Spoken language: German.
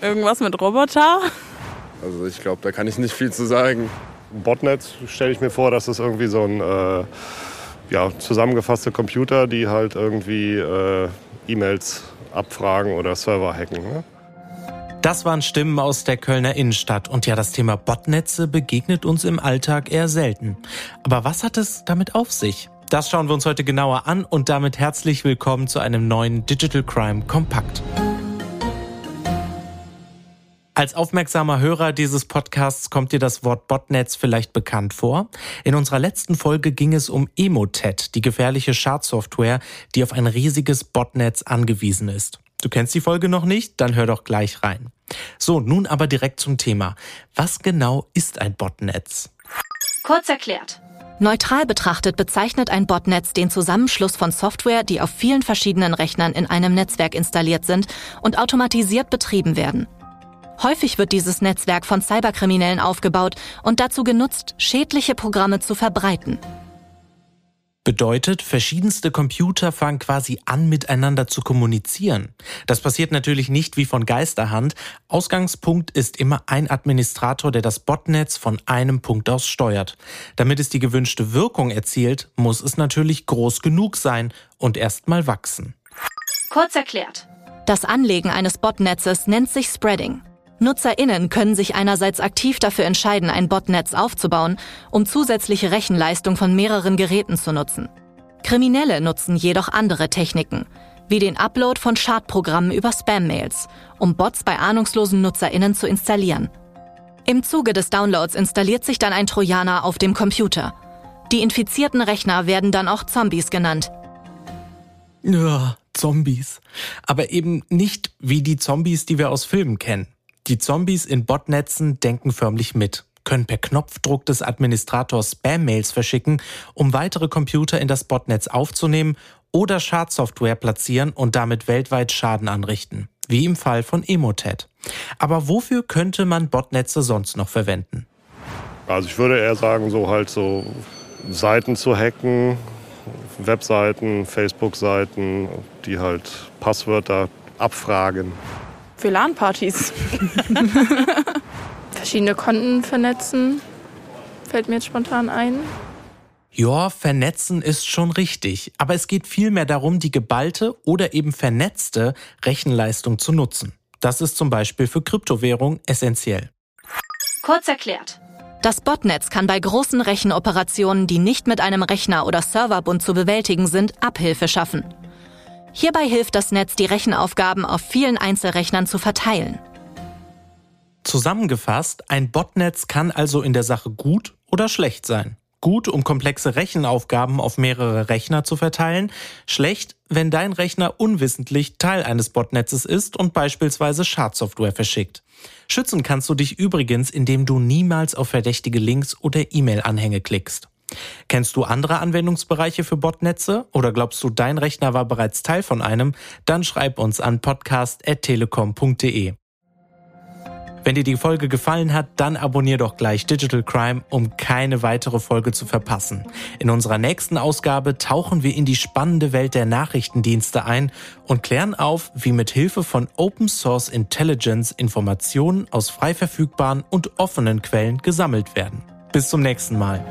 Irgendwas mit Roboter? Also ich glaube, da kann ich nicht viel zu sagen. Botnetz stelle ich mir vor, dass es irgendwie so ein äh, ja, zusammengefasste Computer, die halt irgendwie äh, E-Mails abfragen oder Server hacken. Ne? Das waren Stimmen aus der Kölner Innenstadt. Und ja, das Thema Botnetze begegnet uns im Alltag eher selten. Aber was hat es damit auf sich? Das schauen wir uns heute genauer an und damit herzlich willkommen zu einem neuen Digital Crime Kompakt. Als aufmerksamer Hörer dieses Podcasts kommt dir das Wort Botnetz vielleicht bekannt vor. In unserer letzten Folge ging es um Emotet, die gefährliche Schadsoftware, die auf ein riesiges Botnetz angewiesen ist. Du kennst die Folge noch nicht? Dann hör doch gleich rein. So, nun aber direkt zum Thema. Was genau ist ein Botnetz? Kurz erklärt. Neutral betrachtet bezeichnet ein Botnetz den Zusammenschluss von Software, die auf vielen verschiedenen Rechnern in einem Netzwerk installiert sind und automatisiert betrieben werden. Häufig wird dieses Netzwerk von Cyberkriminellen aufgebaut und dazu genutzt, schädliche Programme zu verbreiten. Bedeutet, verschiedenste Computer fangen quasi an, miteinander zu kommunizieren. Das passiert natürlich nicht wie von Geisterhand. Ausgangspunkt ist immer ein Administrator, der das Botnetz von einem Punkt aus steuert. Damit es die gewünschte Wirkung erzielt, muss es natürlich groß genug sein und erstmal wachsen. Kurz erklärt. Das Anlegen eines Botnetzes nennt sich Spreading. NutzerInnen können sich einerseits aktiv dafür entscheiden, ein Botnetz aufzubauen, um zusätzliche Rechenleistung von mehreren Geräten zu nutzen. Kriminelle nutzen jedoch andere Techniken, wie den Upload von Schadprogrammen über Spam-Mails, um Bots bei ahnungslosen NutzerInnen zu installieren. Im Zuge des Downloads installiert sich dann ein Trojaner auf dem Computer. Die infizierten Rechner werden dann auch Zombies genannt. Ja, Zombies. Aber eben nicht wie die Zombies, die wir aus Filmen kennen. Die Zombies in Botnetzen denken förmlich mit, können per Knopfdruck des Administrators Spam-Mails verschicken, um weitere Computer in das Botnetz aufzunehmen oder Schadsoftware platzieren und damit weltweit Schaden anrichten, wie im Fall von Emotet. Aber wofür könnte man Botnetze sonst noch verwenden? Also ich würde eher sagen, so halt so Seiten zu hacken, Webseiten, Facebook-Seiten, die halt Passwörter abfragen für LAN-Partys. Verschiedene Konten vernetzen, fällt mir jetzt spontan ein. Ja, vernetzen ist schon richtig, aber es geht vielmehr darum, die geballte oder eben vernetzte Rechenleistung zu nutzen. Das ist zum Beispiel für Kryptowährung essentiell. Kurz erklärt. Das Botnetz kann bei großen Rechenoperationen, die nicht mit einem Rechner oder Serverbund zu bewältigen sind, Abhilfe schaffen. Hierbei hilft das Netz, die Rechenaufgaben auf vielen Einzelrechnern zu verteilen. Zusammengefasst, ein Botnetz kann also in der Sache gut oder schlecht sein. Gut, um komplexe Rechenaufgaben auf mehrere Rechner zu verteilen. Schlecht, wenn dein Rechner unwissentlich Teil eines Botnetzes ist und beispielsweise Schadsoftware verschickt. Schützen kannst du dich übrigens, indem du niemals auf verdächtige Links oder E-Mail-Anhänge klickst. Kennst du andere Anwendungsbereiche für Botnetze oder glaubst du, dein Rechner war bereits Teil von einem? Dann schreib uns an podcast.telekom.de. Wenn dir die Folge gefallen hat, dann abonnier doch gleich Digital Crime, um keine weitere Folge zu verpassen. In unserer nächsten Ausgabe tauchen wir in die spannende Welt der Nachrichtendienste ein und klären auf, wie mit Hilfe von Open Source Intelligence Informationen aus frei verfügbaren und offenen Quellen gesammelt werden. Bis zum nächsten Mal.